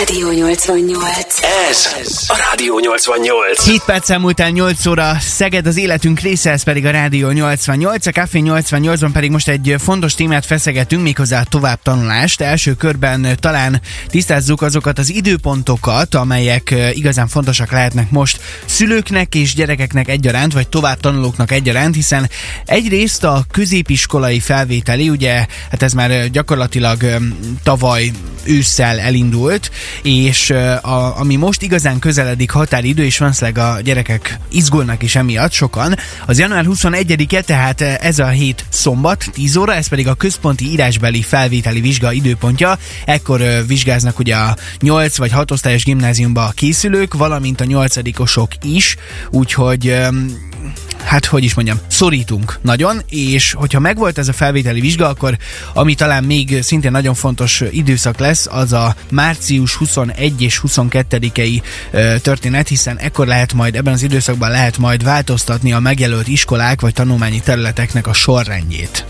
Rádió 88. Ez a Rádió 88. 7 perc el 8 óra, Szeged az életünk része, ez pedig a Rádió 88, a Café 88-ban pedig most egy fontos témát feszegetünk, méghozzá a továbbtanulást. Első körben talán tisztázzuk azokat az időpontokat, amelyek igazán fontosak lehetnek most szülőknek és gyerekeknek egyaránt, vagy továbbtanulóknak egyaránt, hiszen egyrészt a középiskolai felvételi, ugye, hát ez már gyakorlatilag tavaly ősszel elindult, és a, ami most igazán közeledik határidő, és valószínűleg a gyerekek izgulnak is emiatt sokan, az január 21-e, tehát ez a hét szombat, 10 óra, ez pedig a központi írásbeli felvételi vizsga időpontja. Ekkor vizsgáznak ugye a 8 vagy 6 osztályos gimnáziumba a készülők, valamint a 8 is, úgyhogy hát hogy is mondjam, szorítunk nagyon, és hogyha megvolt ez a felvételi vizsga, akkor ami talán még szintén nagyon fontos időszak lesz, az a március 21 és 22-i történet, hiszen ekkor lehet majd, ebben az időszakban lehet majd változtatni a megjelölt iskolák vagy tanulmányi területeknek a sorrendjét.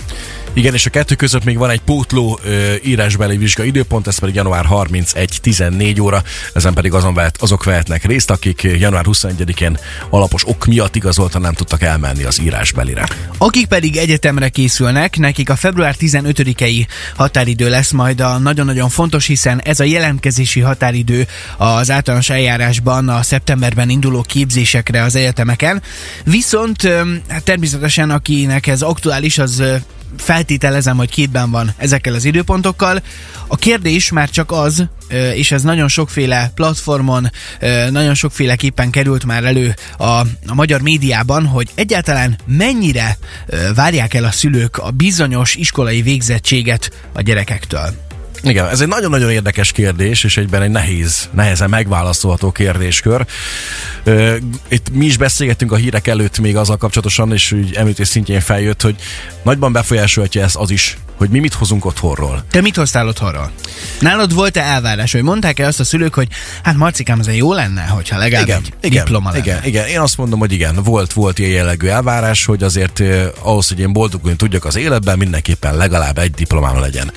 Igen, és a kettő között még van egy pótló ö, írásbeli vizsga időpont, ez pedig január 31-14 óra, ezen pedig azon vehet, azok vehetnek részt, akik január 21-én alapos ok miatt igazoltan nem tudtak elmenni az írásbelire. Akik pedig egyetemre készülnek, nekik a február 15-i határidő lesz majd a nagyon-nagyon fontos, hiszen ez a jelentkezési határidő az általános eljárásban a szeptemberben induló képzésekre az egyetemeken. Viszont hát természetesen akinek ez aktuális, az feltételezem, hogy képben van ezekkel az időpontokkal. A kérdés már csak az, és ez nagyon sokféle platformon, nagyon sokféleképpen került már elő a, a magyar médiában, hogy egyáltalán mennyire várják el a szülők a bizonyos iskolai végzettséget a gyerekektől. Igen, ez egy nagyon-nagyon érdekes kérdés, és egyben egy nehéz, nehezen megválaszolható kérdéskör. Itt mi is beszélgettünk a hírek előtt még azzal kapcsolatosan, és úgy említés szintjén feljött, hogy nagyban befolyásolhatja ezt az is, hogy mi mit hozunk otthonról. Te mit hoztál otthonról? Nálad volt-e elvárás, hogy mondták-e azt a szülők, hogy hát Marcikám, azért jó lenne, hogyha legalább igen, egy igen, diploma lenne. Igen, igen, én azt mondom, hogy igen, volt, volt ilyen jellegű elvárás, hogy azért eh, ahhoz, hogy én boldogulni tudjak az életben, mindenképpen legalább egy diplomám legyen.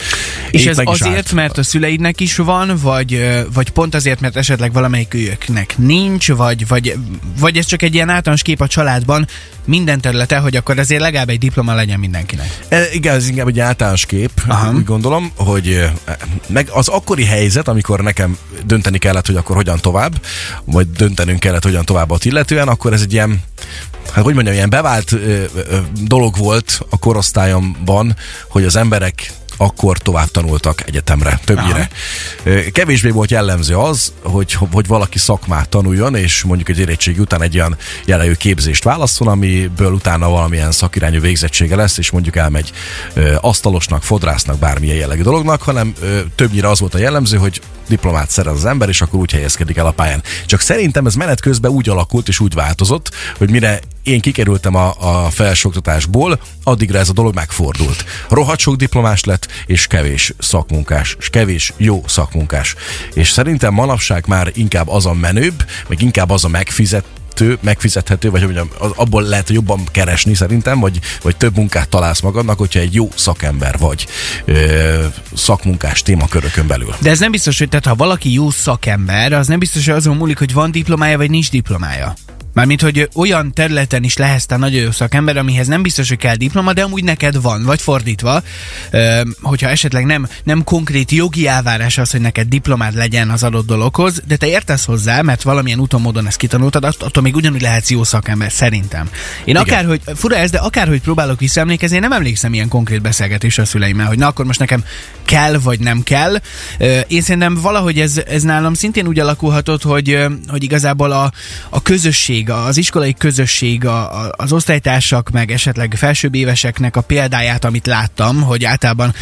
És Épp ez azért, állt. mert a szüleidnek is van, vagy, vagy pont azért, mert esetleg valamelyik őknek nincs, vagy, vagy, vagy ez csak egy ilyen általános kép a családban, minden területe, hogy akkor azért legalább egy diploma legyen mindenkinek. E, igen, ez inkább egy általános kép, Aha. úgy gondolom, hogy meg az akkori helyzet, amikor nekem dönteni kellett, hogy akkor hogyan tovább, vagy döntenünk kellett, hogyan tovább ott illetően, akkor ez egy ilyen hát hogy mondjam, ilyen bevált ö, ö, dolog volt a korosztályomban, hogy az emberek akkor tovább tanultak egyetemre, többnyire. Aha. Kevésbé volt jellemző az, hogy, hogy valaki szakmát tanuljon, és mondjuk egy érettség után egy olyan jellegű képzést válaszol, amiből utána valamilyen szakirányú végzettsége lesz, és mondjuk elmegy ö, asztalosnak, fodrásznak, bármilyen jellegű dolognak, hanem ö, többnyire az volt a jellemző, hogy diplomát szerez az ember, és akkor úgy helyezkedik el a pályán. Csak szerintem ez menet közben úgy alakult és úgy változott, hogy mire én kikerültem a, a felsőoktatásból, addigra ez a dolog megfordult. Rohadt sok diplomás lett, és kevés szakmunkás, és kevés jó szakmunkás. És szerintem manapság már inkább az a menőbb, meg inkább az a megfizet, megfizethető, vagy hogy abból lehet jobban keresni szerintem, vagy, vagy több munkát találsz magadnak, hogyha egy jó szakember vagy ö, szakmunkás témakörökön belül. De ez nem biztos, hogy tehát ha valaki jó szakember, az nem biztos, hogy azon múlik, hogy van diplomája, vagy nincs diplomája. Mármint, hogy olyan területen is lehetsz te nagyon jó szakember, amihez nem biztos, hogy kell diploma, de amúgy neked van, vagy fordítva, hogyha esetleg nem, nem konkrét jogi elvárás az, hogy neked diplomád legyen az adott dologhoz, de te értesz hozzá, mert valamilyen úton módon ezt kitanultad, attól még ugyanúgy lehetsz jó szakember, szerintem. Én akárhogy, fura ez, de akárhogy próbálok visszaemlékezni, én nem emlékszem ilyen konkrét beszélgetésre a szüleimmel, hogy na akkor most nekem kell, vagy nem kell. Én szerintem valahogy ez, ez nálam szintén úgy alakulhatott, hogy, hogy igazából a, a közösség közösség, az iskolai közösség, az osztálytársak, meg esetleg felsőbb éveseknek a példáját, amit láttam, hogy általában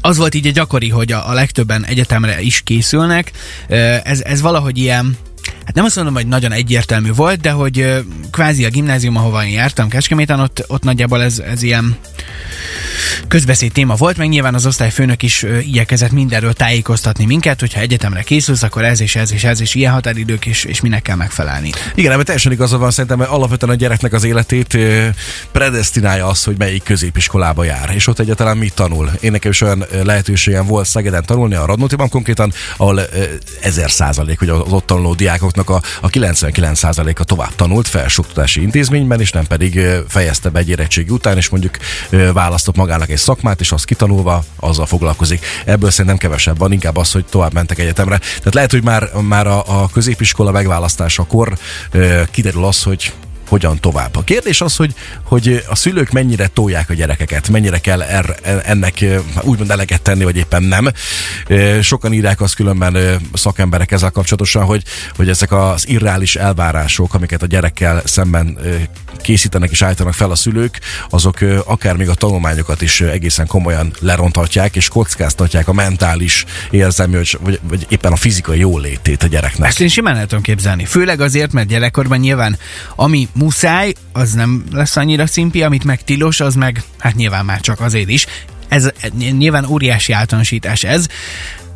az volt így a gyakori, hogy a, a legtöbben egyetemre is készülnek. Ez, ez valahogy ilyen, hát nem azt mondom, hogy nagyon egyértelmű volt, de hogy kvázi a gimnázium, ahova én jártam Kecskeméten, ott, ott nagyjából ez, ez ilyen közbeszéd téma volt, meg nyilván az osztályfőnök is igyekezett mindenről tájékoztatni minket, hogyha egyetemre készülsz, akkor ez és ez és ez és ilyen határidők és, és minek kell megfelelni. Igen, mert teljesen igaza van, szerintem mert alapvetően a gyereknek az életét predestinálja az, hogy melyik középiskolába jár, és ott egyáltalán mit tanul. Én nekem is olyan lehetőségem volt Szegeden tanulni, a Radnótiban konkrétan, ahol ezer százalék, hogy az ott tanuló diákoknak a, a 99 százaléka tovább tanult felsőoktatási intézményben, és nem pedig fejezte be egy érettségi után, és mondjuk választott magának szakmát, és azt kitanulva azzal foglalkozik. Ebből szerintem kevesebb van, inkább az, hogy tovább mentek egyetemre. Tehát lehet, hogy már, már a, a középiskola megválasztásakor ö, kiderül az, hogy hogyan tovább. A kérdés az, hogy, hogy a szülők mennyire tolják a gyerekeket, mennyire kell er, ennek úgymond eleget tenni, vagy éppen nem. Sokan írják azt különben szakemberek ezzel kapcsolatosan, hogy, hogy ezek az irreális elvárások, amiket a gyerekkel szemben készítenek és állítanak fel a szülők, azok akár még a tanulmányokat is egészen komolyan leronthatják, és kockáztatják a mentális érzelmi, vagy, vagy éppen a fizikai jólétét a gyereknek. Ezt én simán el tudom képzelni. Főleg azért, mert gyerekkorban nyilván ami muszáj, az nem lesz annyira szimpi, amit meg tilos, az meg, hát nyilván már csak azért is. Ez nyilván óriási általánosítás ez,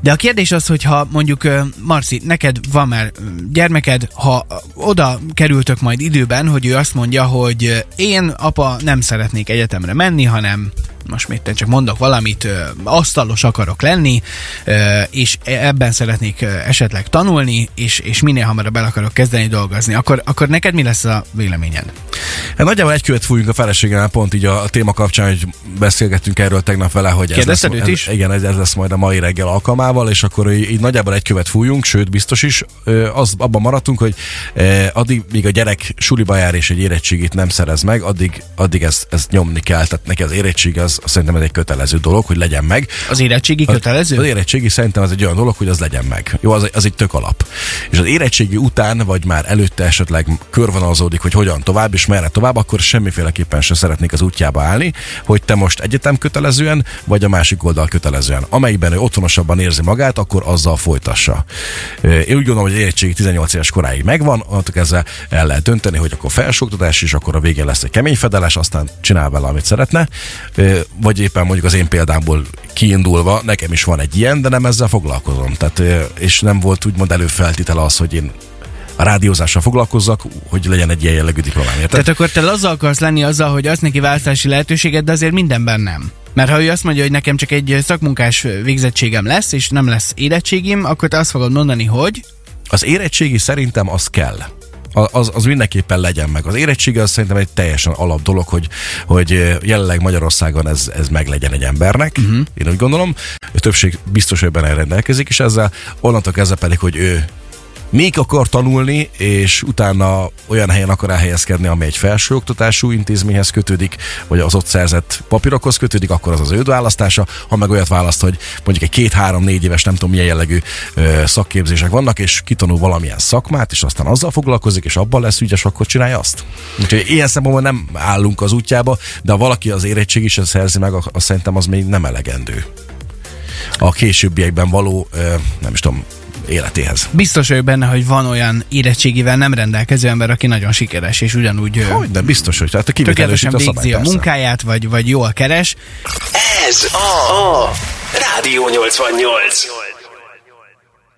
de a kérdés az, hogy ha mondjuk, Marci, neked van már gyermeked, ha oda kerültök majd időben, hogy ő azt mondja, hogy én, apa, nem szeretnék egyetemre menni, hanem most még csak mondok valamit, asztalos akarok lenni, és ebben szeretnék esetleg tanulni, és, és minél hamarabb el akarok kezdeni dolgozni, akkor, akkor neked mi lesz a véleményed? Hát nagyjából egy követ fújunk a feleségemmel, pont így a, a téma kapcsán, hogy beszélgettünk erről tegnap vele, hogy ez lesz, őt is? Ez, igen, ez, ez lesz majd a mai reggel alkalmával, és akkor így, így nagyjából egy követ fújunk, sőt biztos is, az, abban maradtunk, hogy addig, míg a gyerek suliba jár és egy érettségit nem szerez meg, addig, addig ezt, ezt nyomni kell, tehát neki az érettség az, az szerintem ez egy kötelező dolog, hogy legyen meg. Az érettségi kötelező? Az, az érettségi szerintem az egy olyan dolog, hogy az legyen meg. Jó, az, az egy tök alap. És az érettségi után, vagy már előtte esetleg körvonalazódik, hogy hogyan tovább, és merre tovább, akkor semmiféleképpen se szeretnék az útjába állni, hogy te most egyetem kötelezően, vagy a másik oldal kötelezően. Amelyikben ő otthonosabban érzi magát, akkor azzal folytassa. Én úgy gondolom, hogy érettségi 18 éves koráig megvan, annak ezzel el lehet dönteni, hogy akkor felsőoktatás, és akkor a végén lesz egy kemény fedeles, aztán csinál vele, amit szeretne vagy éppen mondjuk az én példámból kiindulva, nekem is van egy ilyen, de nem ezzel foglalkozom. Tehát, és nem volt úgymond előfeltétele az, hogy én a rádiózással foglalkozzak, hogy legyen egy ilyen jellegű diplomám. Érted? Tehát akkor te azzal akarsz lenni azzal, hogy az neki választási lehetőséget, de azért mindenben nem. Mert ha ő azt mondja, hogy nekem csak egy szakmunkás végzettségem lesz, és nem lesz érettségim, akkor te azt fogod mondani, hogy... Az érettségi szerintem az kell az, az mindenképpen legyen meg. Az érettsége az szerintem egy teljesen alap dolog, hogy, hogy jelenleg Magyarországon ez, ez meg legyen egy embernek. Uh-huh. Én úgy gondolom. A többség biztos, hogy benne rendelkezik is ezzel. Onnantól kezdve pedig, hogy ő még akar tanulni, és utána olyan helyen akar elhelyezkedni, ami egy felsőoktatású intézményhez kötődik, vagy az ott szerzett papírokhoz kötődik, akkor az az ő választása. Ha meg olyat választ, hogy mondjuk egy két-három-négy éves, nem tudom milyen jellegű ö, szakképzések vannak, és kitanul valamilyen szakmát, és aztán azzal foglalkozik, és abban lesz ügyes, akkor csinálja azt. Úgyhogy ilyen szempontból nem állunk az útjába, de ha valaki az érettség is szerzi meg, azt szerintem az még nem elegendő. A későbbiekben való, ö, nem is tudom, életéhez. Biztos vagyok benne, hogy van olyan érettségivel nem rendelkező ember, aki nagyon sikeres, és ugyanúgy hogy, de biztos, hogy tehát a tökéletesen végzi a, szabály, a munkáját, vagy, vagy jól keres. Ez a, a Rádió 88.